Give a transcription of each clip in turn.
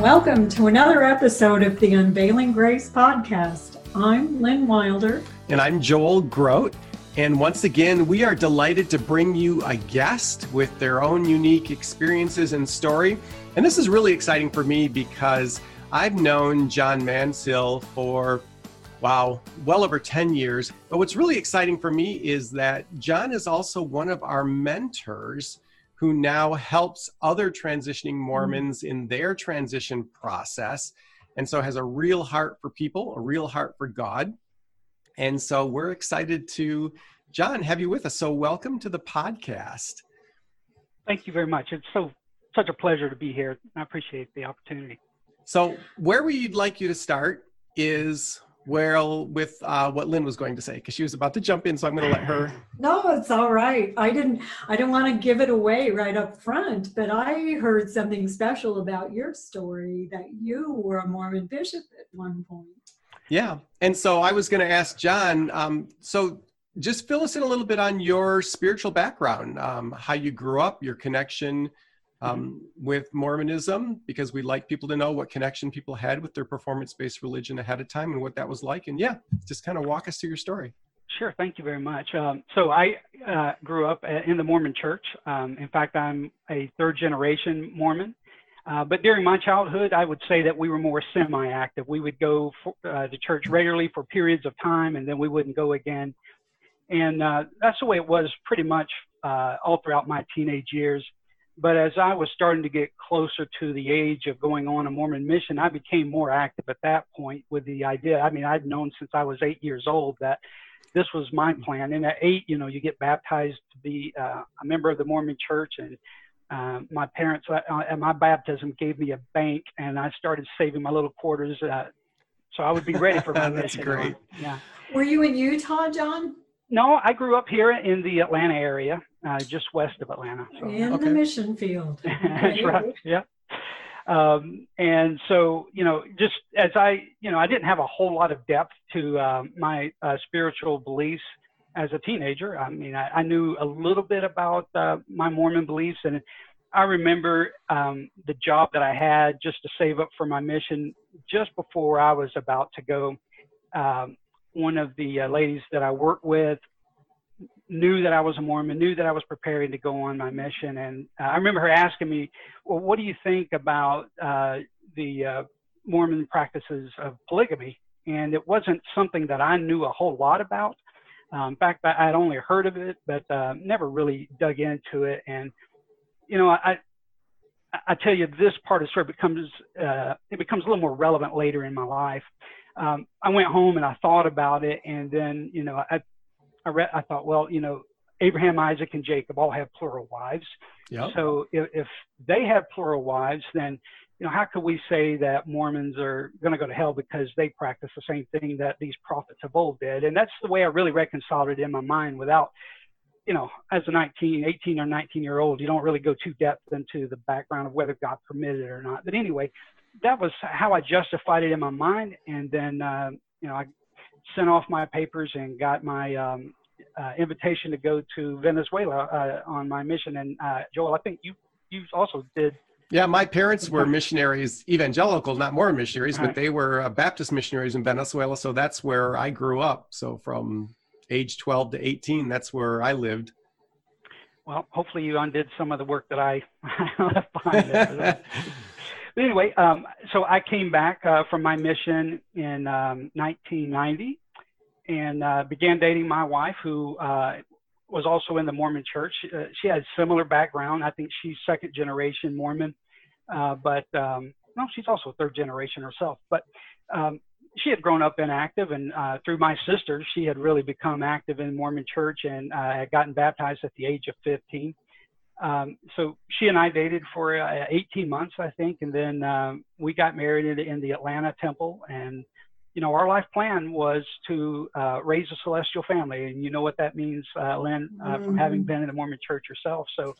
Welcome to another episode of the Unveiling Grace podcast. I'm Lynn Wilder. And I'm Joel Groat. And once again, we are delighted to bring you a guest with their own unique experiences and story. And this is really exciting for me because I've known John Mansill for, wow, well over 10 years. But what's really exciting for me is that John is also one of our mentors who now helps other transitioning mm. Mormons in their transition process. And so has a real heart for people, a real heart for God. And so we're excited to, John, have you with us. So welcome to the podcast. Thank you very much. It's so such a pleasure to be here. I appreciate the opportunity. So where we'd like you to start is well with uh, what Lynn was going to say because she was about to jump in, so I'm going to let her. No, it's all right. I didn't. I didn't want to give it away right up front, but I heard something special about your story that you were a Mormon bishop at one point. Yeah, and so I was going to ask John. Um, so just fill us in a little bit on your spiritual background, um, how you grew up, your connection um, with Mormonism because we like people to know what connection people had with their performance based religion ahead of time and what that was like. And yeah, just kind of walk us through your story. Sure, thank you very much. Um, so I uh, grew up in the Mormon church. Um, in fact, I'm a third generation Mormon. Uh, but during my childhood, I would say that we were more semi active. We would go for, uh, to church regularly for periods of time and then we wouldn't go again. And uh, that's the way it was pretty much uh, all throughout my teenage years. But as I was starting to get closer to the age of going on a Mormon mission, I became more active at that point with the idea. I mean, I'd known since I was eight years old that this was my plan. And at eight, you know, you get baptized to be uh, a member of the Mormon church. And uh, my parents uh, at my baptism gave me a bank, and I started saving my little quarters. Uh, so I would be ready for my That's mission. great. Yeah. Were you in Utah, John? No, I grew up here in the Atlanta area, uh, just west of Atlanta. So. In okay. the mission field. That's right. Yeah. Um, and so, you know, just as I, you know, I didn't have a whole lot of depth to uh, my uh, spiritual beliefs as a teenager. I mean, I, I knew a little bit about uh, my Mormon beliefs, and I remember um, the job that I had just to save up for my mission just before I was about to go. Um, one of the uh, ladies that I worked with knew that I was a Mormon, knew that I was preparing to go on my mission. And uh, I remember her asking me, well, what do you think about uh, the uh, Mormon practices of polygamy? And it wasn't something that I knew a whole lot about. Um, in fact, I, had only heard of it, but uh, never really dug into it. And, you know, I, I tell you, this part of the story becomes, uh, it becomes a little more relevant later in my life um, I went home and I thought about it, and then you know I I read I thought well you know Abraham, Isaac, and Jacob all have plural wives. Yep. So if, if they have plural wives, then you know how could we say that Mormons are going to go to hell because they practice the same thing that these prophets of old did? And that's the way I really reconciled it in my mind without you know, as a 19, 18 or 19 year old, you don't really go too depth into the background of whether God permitted it or not. But anyway, that was how I justified it in my mind. And then, uh, you know, I sent off my papers and got my um, uh, invitation to go to Venezuela uh, on my mission. And uh, Joel, I think you you also did. Yeah, my parents were missionaries, evangelical, not more missionaries, but they were uh, Baptist missionaries in Venezuela. So that's where I grew up. So from age 12 to 18, that's where I lived. Well, hopefully you undid some of the work that I left behind. But anyway, um, so I came back uh, from my mission in um, 1990 and uh, began dating my wife, who uh, was also in the Mormon church. Uh, she had similar background. I think she's second generation Mormon, uh, but um, no, she's also third generation herself. But um, she had grown up inactive, and uh, through my sister, she had really become active in Mormon church and had gotten baptized at the age of 15 um, so she and I dated for uh, 18 months, I think, and then um, we got married in, in, the Atlanta temple. And you know, our life plan was to uh, raise a celestial family, and you know what that means, uh, Lynn, mm-hmm. from having been in the Mormon Church yourself. So.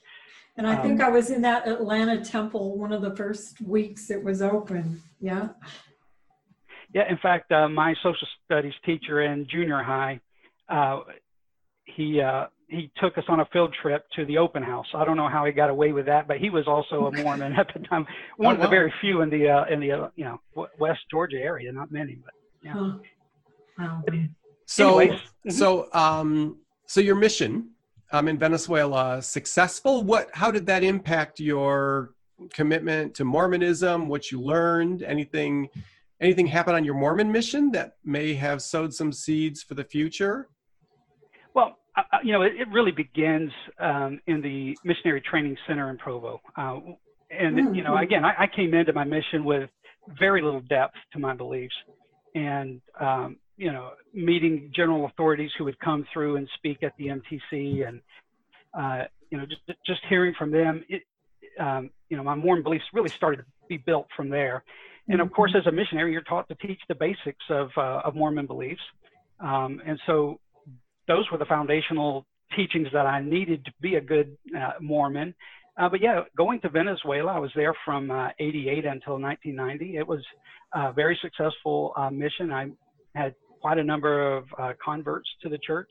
And I um, think I was in that Atlanta temple one of the first weeks it was open. Yeah. Yeah. In fact, uh, my social studies teacher in junior high, uh, he he took us on a field trip to the open house. I don't know how he got away with that, but he was also a Mormon at the time. One oh, of the very few in the uh, in the uh, you know West Georgia area, not many, but yeah. Oh. Wow. So Anyways. Mm-hmm. so um so your mission um in Venezuela successful. What how did that impact your commitment to Mormonism? What you learned? Anything anything happen on your Mormon mission that may have sowed some seeds for the future? Uh, you know, it, it really begins um, in the Missionary Training Center in Provo. Uh, and, mm-hmm. you know, again, I, I, came into my mission with very little depth to my beliefs. And, um, you know, meeting general authorities who would come through and speak at the MTC and, uh, you know, just, just hearing from them, it, um, you know, my Mormon beliefs really started to be built from there. And of course, mm-hmm. as a missionary, you're taught to teach the basics of, uh, of Mormon beliefs. Um, and so those were the foundational teachings that I needed to be a good uh, Mormon. Uh, but yeah, going to Venezuela, I was there from uh, 88 until 1990. It was a very successful uh, mission. I had quite a number of uh, converts to the church.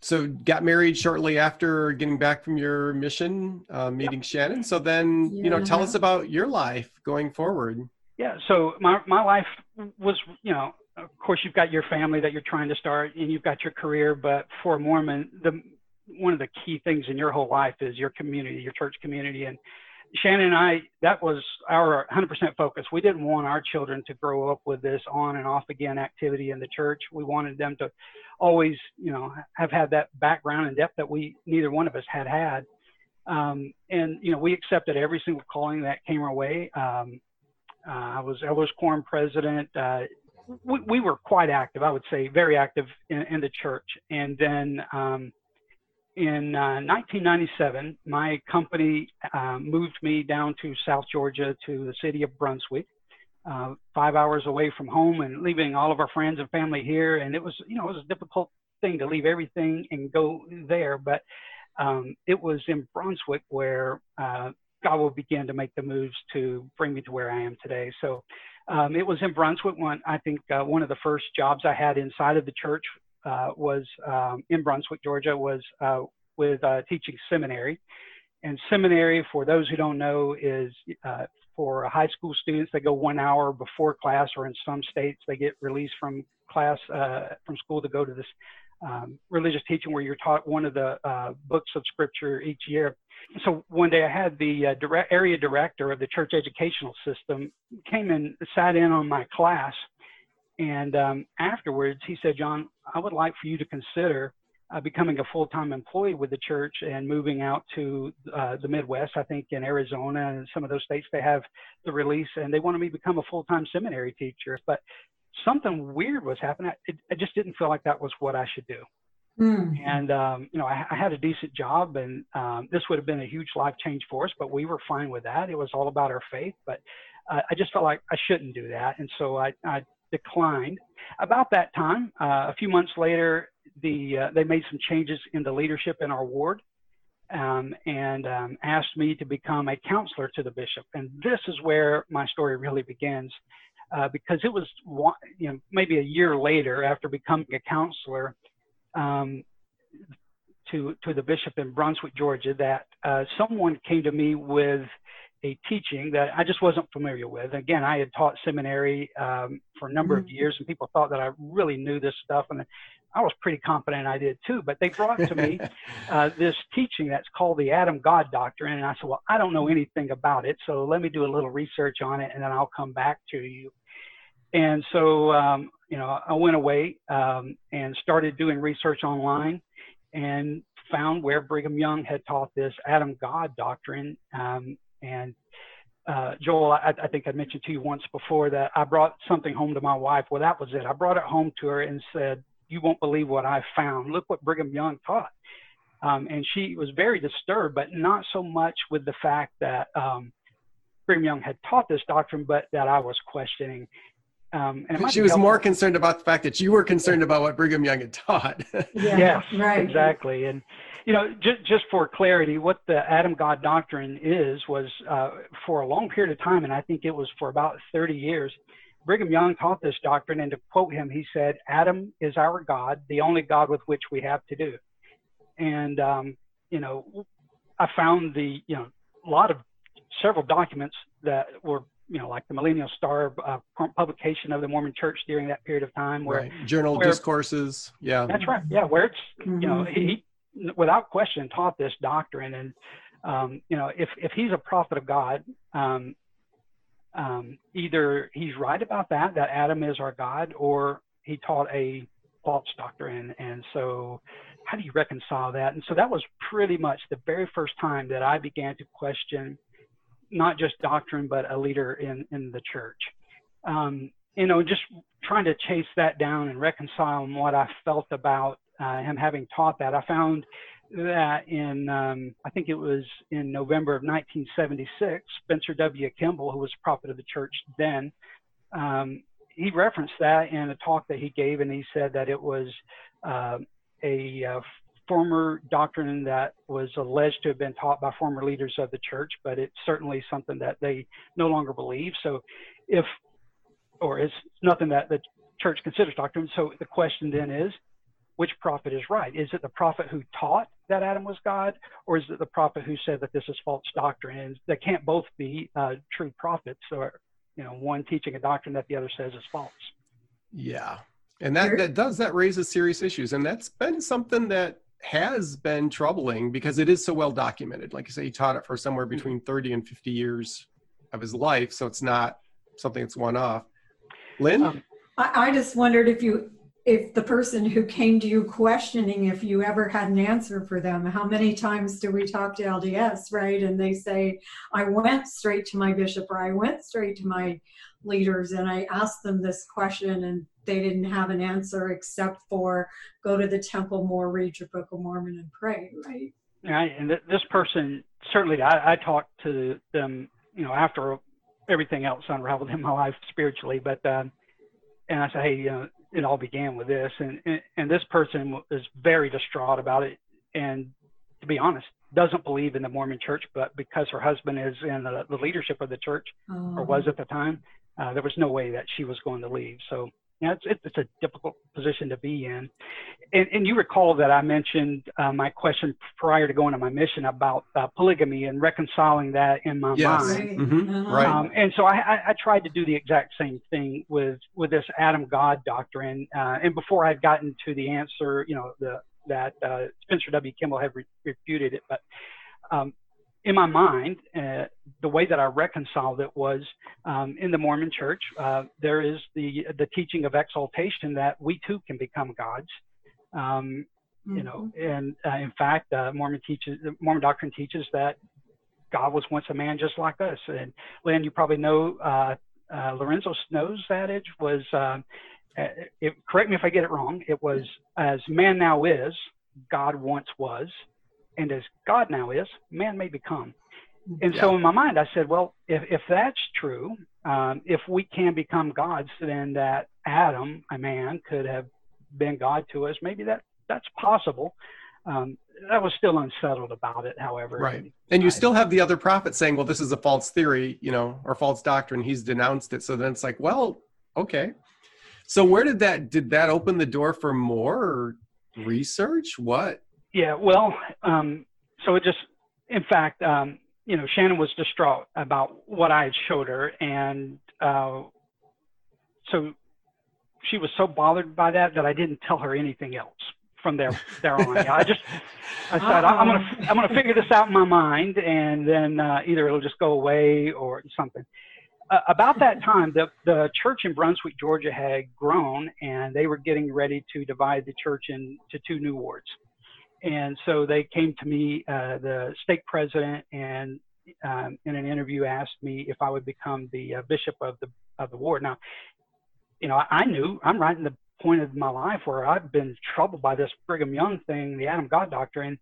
So got married shortly after getting back from your mission, uh, meeting yep. Shannon. So then, yeah. you know, tell us about your life going forward. Yeah. So my, my life was, you know, of course you've got your family that you're trying to start and you've got your career but for a mormon the one of the key things in your whole life is your community your church community. And shannon and i that was our 100% focus. We didn't want our children to grow up with this on and off again activity in the church. We wanted them to always you know have had that background and depth that we neither one of us had had. Um, and you know we accepted every single calling that came our way. Um, uh, I was Elders Quorum president. Uh, we, we were quite active, I would say, very active in, in the church. And then um, in uh, 1997, my company uh, moved me down to South Georgia to the city of Brunswick, uh, five hours away from home, and leaving all of our friends and family here. And it was, you know, it was a difficult thing to leave everything and go there, but um, it was in Brunswick where uh, God will begin to make the moves to bring me to where I am today. So um, it was in Brunswick. One, I think uh, one of the first jobs I had inside of the church uh, was um, in Brunswick, Georgia, was uh, with uh, teaching seminary. And seminary, for those who don't know, is uh, for high school students. They go one hour before class, or in some states, they get released from class uh, from school to go to this um, religious teaching where you're taught one of the books of scripture each year so one day I had the uh, direct, area director of the church educational system came and sat in on my class. And um, afterwards, he said, John, I would like for you to consider uh, becoming a full-time employee with the church and moving out to uh, the Midwest. I think in Arizona and some of those states they have the release, and they wanted me to become a full-time seminary teacher. But something weird was happening. It, I just didn't feel like that was what I should do. Mm. And um, you know, I, I, had a decent job, and um, this would have been a huge life change for us. But we were fine with that. It was all about our faith. But uh, I just felt like I shouldn't do that, and so I, I declined. About that time, uh, a few months later, the uh, they made some changes in the leadership in our ward, um, and um, asked me to become a counselor to the bishop. And this is where my story really begins. Uh, because it was you know maybe a year later after becoming a counselor um, to to the bishop in Brunswick, Georgia, that uh, someone came to me with a teaching that I just wasn't familiar with. Again, I had taught seminary um, for a number mm-hmm. of years, and people thought that I really knew this stuff, and I was pretty confident I did too. But they brought to me uh, this teaching that's called the Adam God Doctrine, and I said, "Well, I don't know anything about it, so let me do a little research on it, and then I'll come back to you." And so um, you know, I went away um, and started doing research online and found where Brigham Young had taught this Adam God doctrine. Um, and uh, Joel, I, I, think I mentioned to you once before that I brought something home to my wife. Well, that was it. I brought it home to her and said, "You won't believe what I found. Look what Brigham Young taught." Um, and she was very disturbed, but not so much with the fact that um, Brigham Young had taught this doctrine, but that I was questioning. Um, and she was more concerned about the fact that you were concerned about what Brigham Young had taught. yeah, yes, right. exactly. And you know, just just for clarity, what the Adam God doctrine is was uh, for a long period of time, and I think it was for about 30 years. Brigham Young taught this doctrine, and to quote him, he said, "Adam is our God, the only God with which we have to do." And um, you know, I found the you know a lot of several documents that were you know, like the Millennial Star uh, publication of the Mormon Church during that period of time, where right. journal where, discourses, yeah, that's right, yeah, where it's mm-hmm. you know he without question taught this doctrine, and um, you know if if he's a prophet of God, um, um, either he's right about that that Adam is our God, or he taught a false doctrine, and so how do you reconcile that? And so that was pretty much the very first time that I began to question not just doctrine, but a leader in, in the church. Um, you know, just trying to chase that down and reconcile what I felt about uh, him having taught that. I found that in, um, I think it was in November of 1976, Spencer W. Kimball, who was prophet of the church then, um, he referenced that in a talk that he gave, and he said that it was uh, a uh, former doctrine that was alleged to have been taught by former leaders of the church, but it's certainly something that they no longer believe. So, if, or it's nothing that the church considers doctrine. So, the question then is, which prophet is right? Is it the prophet who taught that Adam was God, or is it the prophet who said that this is false doctrine? And they can't both be uh, true prophets, or you know, one teaching a doctrine that the other says is false. Yeah, and that that does that raises serious issues, and that's been something that has been troubling because it is so well documented. Like I say, he taught it for somewhere mm-hmm. between 30 and 50 years of his life. So it's not something that's one off. Lynn? Um, I, I just wondered if you, if the person who came to you questioning if you ever had an answer for them, how many times do we talk to LDS, right? And they say, I went straight to my bishop or I went straight to my leaders and I asked them this question and they didn't have an answer except for go to the temple more, read your Book of Mormon, and pray, right? Right, and th- this person certainly, I, I talked to them, you know, after everything else unraveled in my life spiritually, but um, and I said, hey, you know, it all began with this, and, and and this person was very distraught about it, and to be honest, doesn't believe in the Mormon Church, but because her husband is in the, the leadership of the church, oh. or was at the time, uh, there was no way that she was going to leave. So you know, it's, it's a difficult position to be in. And, and you recall that I mentioned uh, my question prior to going to my mission about uh, polygamy and reconciling that in my yes. mind. Mm-hmm. Right. Um, and so I, I, I, tried to do the exact same thing with, with this Adam God doctrine. Uh, and before I'd gotten to the answer, you know, the, that uh, Spencer W. Kimball had re- refuted it, but um, in my mind, uh, the way that I reconciled it was um, in the Mormon Church. Uh, there is the the teaching of exaltation that we too can become gods. Um, mm-hmm. You know, mm-hmm. and uh, in fact, uh, Mormon teaches Mormon doctrine teaches that God was once a man just like us. And Lynn, you probably know uh, uh, Lorenzo Snow's adage was. Um, it, correct me if I get it wrong. It was as man now is, God once was and as God now is, man may become. And yeah. so in my mind, I said, well, if, if that's true, um, if we can become gods, then that Adam, a man, could have been God to us. Maybe that that's possible. Um, I was still unsettled about it, however. Right. And you I, still have the other prophet saying, well, this is a false theory, you know, or false doctrine. He's denounced it. So then it's like, well, okay. So where did that, did that open the door for more research? What? Yeah, well, um, so it just, in fact, um, you know, Shannon was distraught about what I had showed her, and uh, so she was so bothered by that that I didn't tell her anything else from there there on. I just I said I'm gonna I'm gonna figure this out in my mind, and then uh, either it'll just go away or something. Uh, about that time, the the church in Brunswick, Georgia, had grown, and they were getting ready to divide the church into two new wards. And so they came to me, uh, the stake president, and um, in an interview asked me if I would become the uh, bishop of the of the ward. Now, you know, I, I knew I'm right in the point of my life where I've been troubled by this Brigham Young thing, the Adam God doctrine,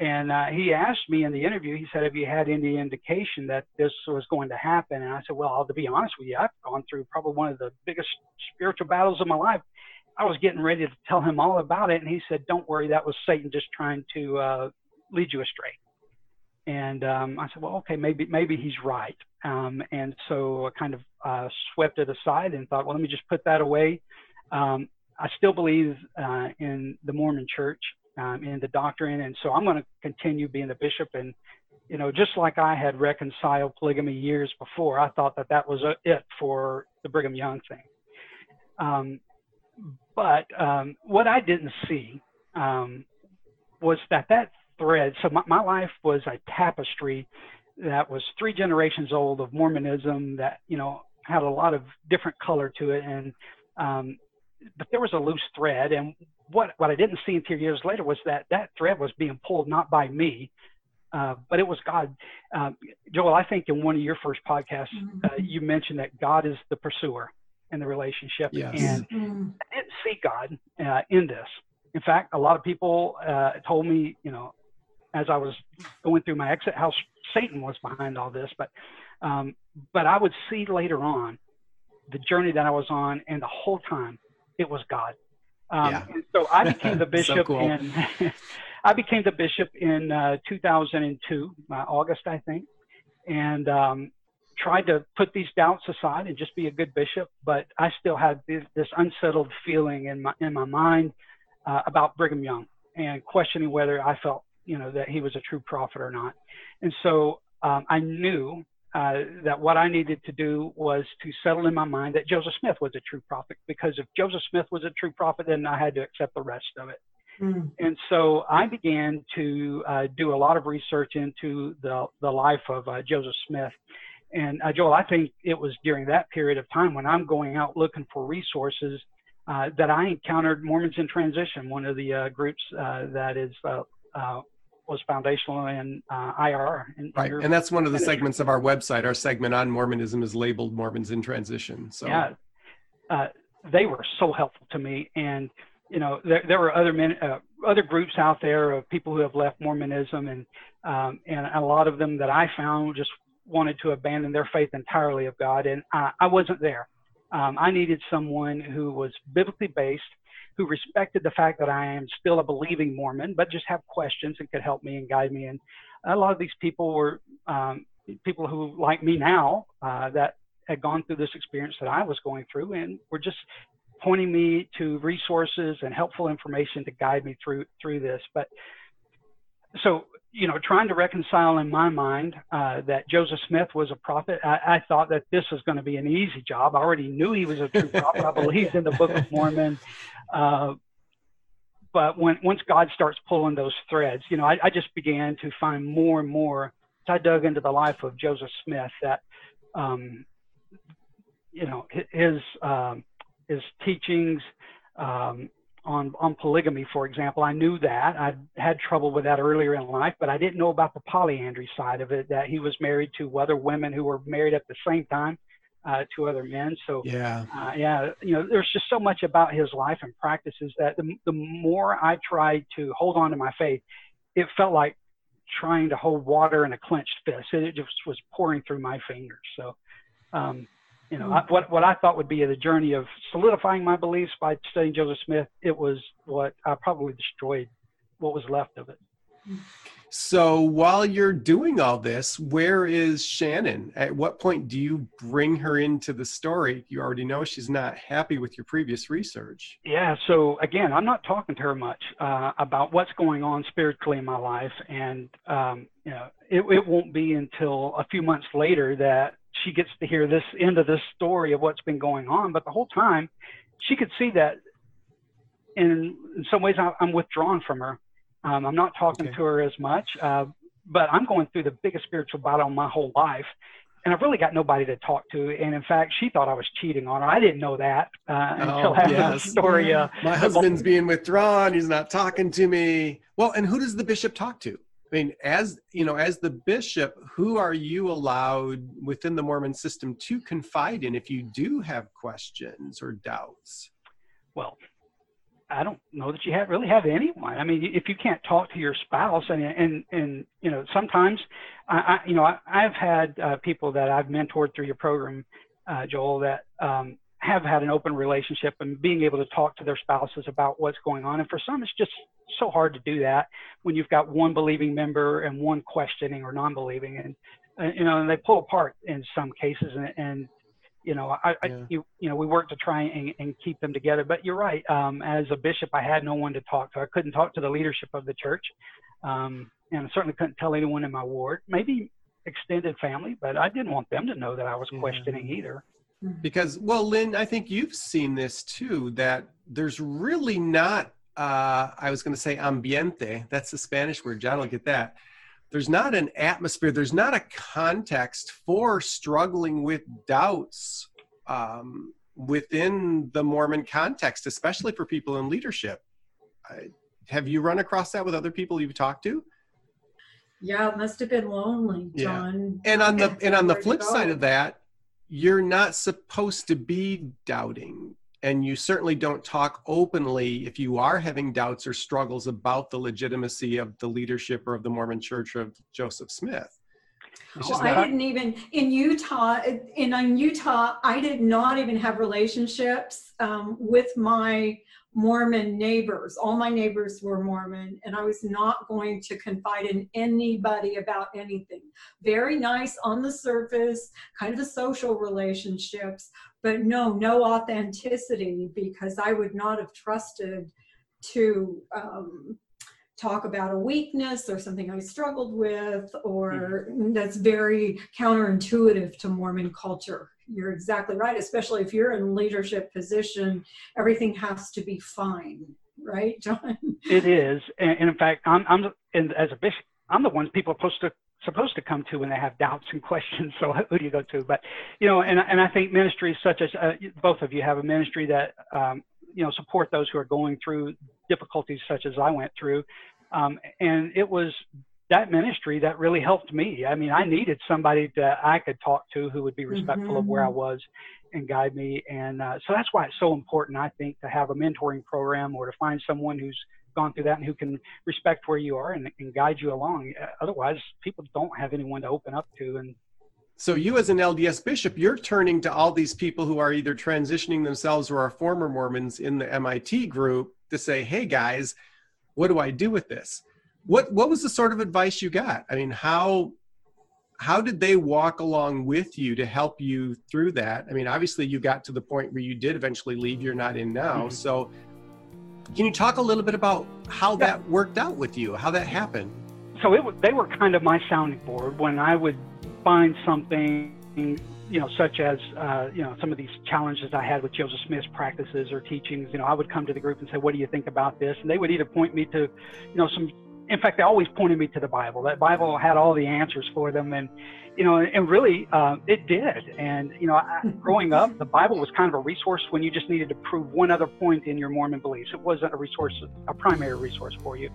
and uh, he asked me in the interview, he said, Have you had any indication that this was going to happen? And I said, Well, to be honest with you, I've gone through probably one of the biggest spiritual battles of my life. I was getting ready to tell him all about it. And he said, Don't worry, that was Satan just trying to uh, lead you astray. And um, I said, Well, okay, maybe, maybe he's right. Um, and so I kind of uh, swept it aside and thought, Well, let me just put that away. Um, I still believe uh, in the Mormon church um, in the doctrine. And so I'm going to continue being a bishop. And, you know, just like I had reconciled polygamy years before, I thought that that was a, it for the Brigham Young thing. Um, but um, what I didn't see um, was that that thread, so my, my life was a tapestry that was three generations old of Mormonism that, you know, had a lot of different color to it. And, um, but there was a loose thread. And what what I didn't see until years later was that that thread was being pulled not by me, uh, but it was God. Uh, Joel, I think in one of your first podcasts, uh, mm-hmm. you mentioned that God is the pursuer in the relationship, yes. and mm-hmm. I didn't see God uh, in this. In fact, a lot of people uh, told me, you know, as I was going through my exit, how Satan was behind all this, but um, but I would see later on the journey that I was on, and the whole time it was God. Um, yeah. So I became the bishop so cool. in I became the bishop in uh, 2002, uh, August, I think, and um, tried to put these doubts aside and just be a good bishop. But I still had this, this unsettled feeling in my in my mind uh, about Brigham Young and questioning whether I felt you know that he was a true prophet or not. And so um, I knew uh, that what I needed to do was to settle in my mind that Joseph Smith was a true prophet, because if Joseph Smith was a true prophet, then I had to accept the rest of it. Mm. And so I began to uh, do a lot of research into the, the life of uh, Joseph Smith. And uh, Joel, I think it was during that period of time when I'm going out looking for resources uh, that I encountered Mormons in Transition, one of the uh, groups that is was foundational in uh, IR. In, right, and that's one of the segments of our website. Our segment on Mormonism is labeled "Mormons in Transition." So yeah, uh, they were so helpful to me, and you know there, there were other men, uh, other groups out there of people who have left Mormonism, and um, and a lot of them that I found just wanted to abandon their faith entirely of God, and I, I wasn't there. Um, I needed someone who was biblically based who respected the fact that I am still a believing Mormon, but just have questions and could help me and guide me. And a lot of these people were um, people who, like me now, uh, that had gone through this experience that I was going through, and were just pointing me to resources and helpful information to guide me through through this. But so you know, trying to reconcile in my mind uh, that Joseph Smith was a prophet, I, I thought that this was going to be an easy job. I already knew he was a true prophet. I believed in the Book of Mormon. Uh, but when once God starts pulling those threads, you know, I, I, just began to find more and more. As I dug into the life of Joseph Smith, that um, you know his um, his teachings, um, on on polygamy, for example. I knew that I had trouble with that earlier in life, but I didn't know about the polyandry side of it. That he was married to other women who were married at the same time uh, to other men. So yeah, uh, yeah, you know, there's just so much about his life and practices that the the more I tried to hold on to my faith, it felt like trying to hold water in a clenched fist. It just was pouring through my fingers. So. Um, you know, I, what what I thought would be the journey of solidifying my beliefs by studying Joseph Smith, it was what I probably destroyed what was left of it. So while you're doing all this, where is Shannon? At what point do you bring her into the story? You already know she's not happy with your previous research. Yeah. So again, I'm not talking to her much uh, about what's going on spiritually in my life, and um, you know, it, it won't be until a few months later that she gets to hear this end of this story of what's been going on. But the whole time, she could see that in, in some ways I, am withdrawn from her. Um, I'm not talking okay. to her as much, uh, but I'm going through the biggest spiritual battle of my whole life. And I've really got nobody to talk to. And in fact, she thought I was cheating on her. I didn't know that uh, until oh, after yes. the story. Uh, My husband's being withdrawn. He's not talking to me. Well, and who does the bishop talk to? I mean, as you know, as the bishop, who are you allowed within the Mormon system to confide in if you do have questions or doubts? Well, I don't know that you have really have anyone. I mean, if you can't talk to your spouse, and and and you know, sometimes, I, I you know, I, have had uh, people that I've mentored through your program, uh, Joel, that um, have had an open relationship and being able to talk to their spouses about what's going on. And for some, it's just so hard to do that when you've got one believing member and one questioning or non-believing, and you know, and they pull apart in some cases, and, and you know, I, yeah. I, you, you know, we work to try and, and keep them together. But you're right. Um, as a bishop, I had no one to talk to. I couldn't talk to the leadership of the church, um, and I certainly couldn't tell anyone in my ward. Maybe extended family, but I didn't want them to know that I was yeah. questioning either. Mm-hmm. Because, well, Lynn, I think you've seen this too. That there's really not. Uh, I was going to say ambiente. That's the Spanish word. John will get that there's not an atmosphere, there's not a context for struggling with doubts um, within the Mormon context, especially for people in leadership. I, have you run across that with other people you've talked to? Yeah, it must have been lonely, John. Yeah. And on the and on the flip side of that, you're not supposed to be doubting and you certainly don't talk openly if you are having doubts or struggles about the legitimacy of the leadership or of the Mormon Church of Joseph Smith. Well, I didn't even in Utah. In, in Utah, I did not even have relationships um, with my Mormon neighbors. All my neighbors were Mormon, and I was not going to confide in anybody about anything. Very nice on the surface, kind of a social relationships, but no, no authenticity because I would not have trusted to um, talk about a weakness or something I struggled with, or mm-hmm. that's very counterintuitive to Mormon culture. You're exactly right, especially if you're in leadership position, everything has to be fine, right, John? It is, and, in fact, I'm, I'm and as a bishop, I'm the one people are supposed to supposed to come to when they have doubts and questions. So who do you go to? But you know, and and I think ministries such as uh, both of you have a ministry that um, you know support those who are going through difficulties such as I went through, um, and it was that ministry that really helped me. I mean, I needed somebody that I could talk to who would be respectful mm-hmm. of where I mm-hmm. was and guide me. And uh, so that's why it's so important, I think, to have a mentoring program or to find someone who's gone through that and who can respect where you are and, and guide you along. Uh, otherwise, people don't have anyone to open up to. And so, you as an LDS bishop, you're turning to all these people who are either transitioning themselves or are former Mormons in the MIT group to say, "Hey, guys, what do I do with this?" What What was the sort of advice you got? I mean, how how did they walk along with you to help you through that? I mean, obviously you got to the point where you did eventually leave. You're not in now. Mm-hmm. So can you talk a little bit about how yeah. that worked out with you, how that happened? So it, they were kind of my sounding board when I would find something, you know, such as, uh, you know, some of these challenges I had with Joseph Smith's practices or teachings. You know, I would come to the group and say, "What do you think about this?" And they would either point me to, you know, some in fact, they always pointed me to the Bible. That Bible had all the answers for them, and you know, and really, uh, it did. And you know, I, growing up, the Bible was kind of a resource when you just needed to prove one other point in your Mormon beliefs. It wasn't a resource, a primary resource for you.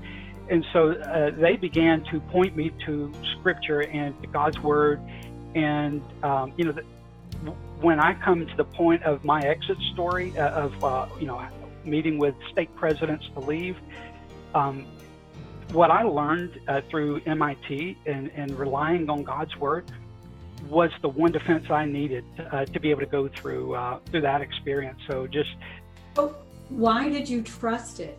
And so uh, they began to point me to Scripture and to God's Word. And um, you know, the, when I come to the point of my exit story uh, of uh, you know meeting with stake presidents to leave. Um, what I learned uh, through MIT and, and relying on God's word was the one defense I needed uh, to be able to go through uh, through that experience. So just. Oh, why did you trust it?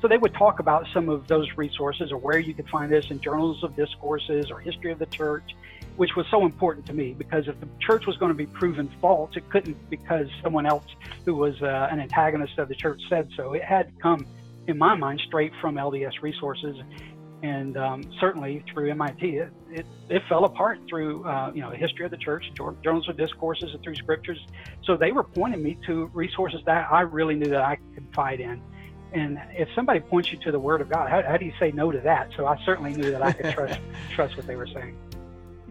So they would talk about some of those resources or where you could find this in journals of discourses or history of the church, which was so important to me because if the church was going to be proven false, it couldn't because someone else who was uh, an antagonist of the church said so. It had to come in my mind, straight from LDS resources, and um, certainly through MIT. It, it, it fell apart through uh, you know the history of the church, journals of discourses, and through scriptures. So they were pointing me to resources that I really knew that I could fight in. And if somebody points you to the Word of God, how, how do you say no to that? So I certainly knew that I could trust trust what they were saying.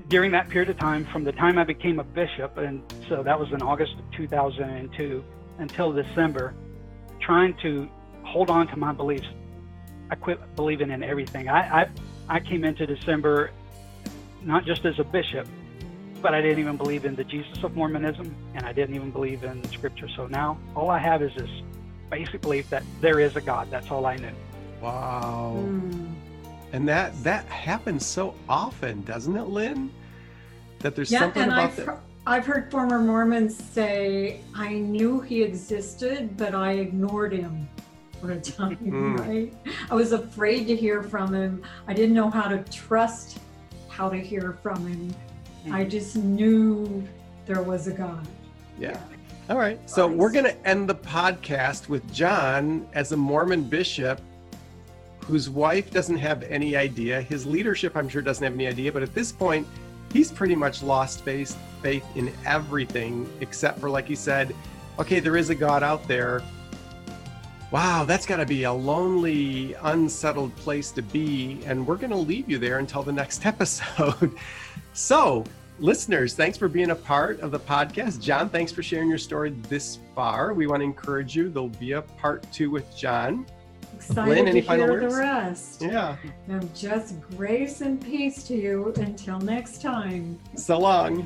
During that period of time, from the time I became a bishop, and so that was in August of 2002 until December, trying to hold on to my beliefs. I quit believing in everything. I, I, I came into December not just as a bishop, but I didn't even believe in the Jesus of Mormonism, and I didn't even believe in the Scripture. So now all I have is this basic belief that there is a God. That's all I knew. Wow. Mm. And that that happens so often, doesn't it, Lynn? That there's Yeah, something and about I've, that. I've heard former Mormons say, I knew he existed, but I ignored him for a time, Mm. right? I was afraid to hear from him. I didn't know how to trust how to hear from him. I just knew there was a God. Yeah. All right. So we're going to end the podcast with John as a Mormon bishop whose wife doesn't have any idea. His leadership, I'm sure, doesn't have any idea. But at this point, he's pretty much lost faith, faith in everything except for, like he said, okay, there is a God out there. Wow, that's got to be a lonely, unsettled place to be. And we're going to leave you there until the next episode. so, listeners, thanks for being a part of the podcast. John, thanks for sharing your story this far. We want to encourage you. There'll be a part two with John. Excited Lynn, any to final hear words? the rest. Yeah. And just grace and peace to you until next time. So long.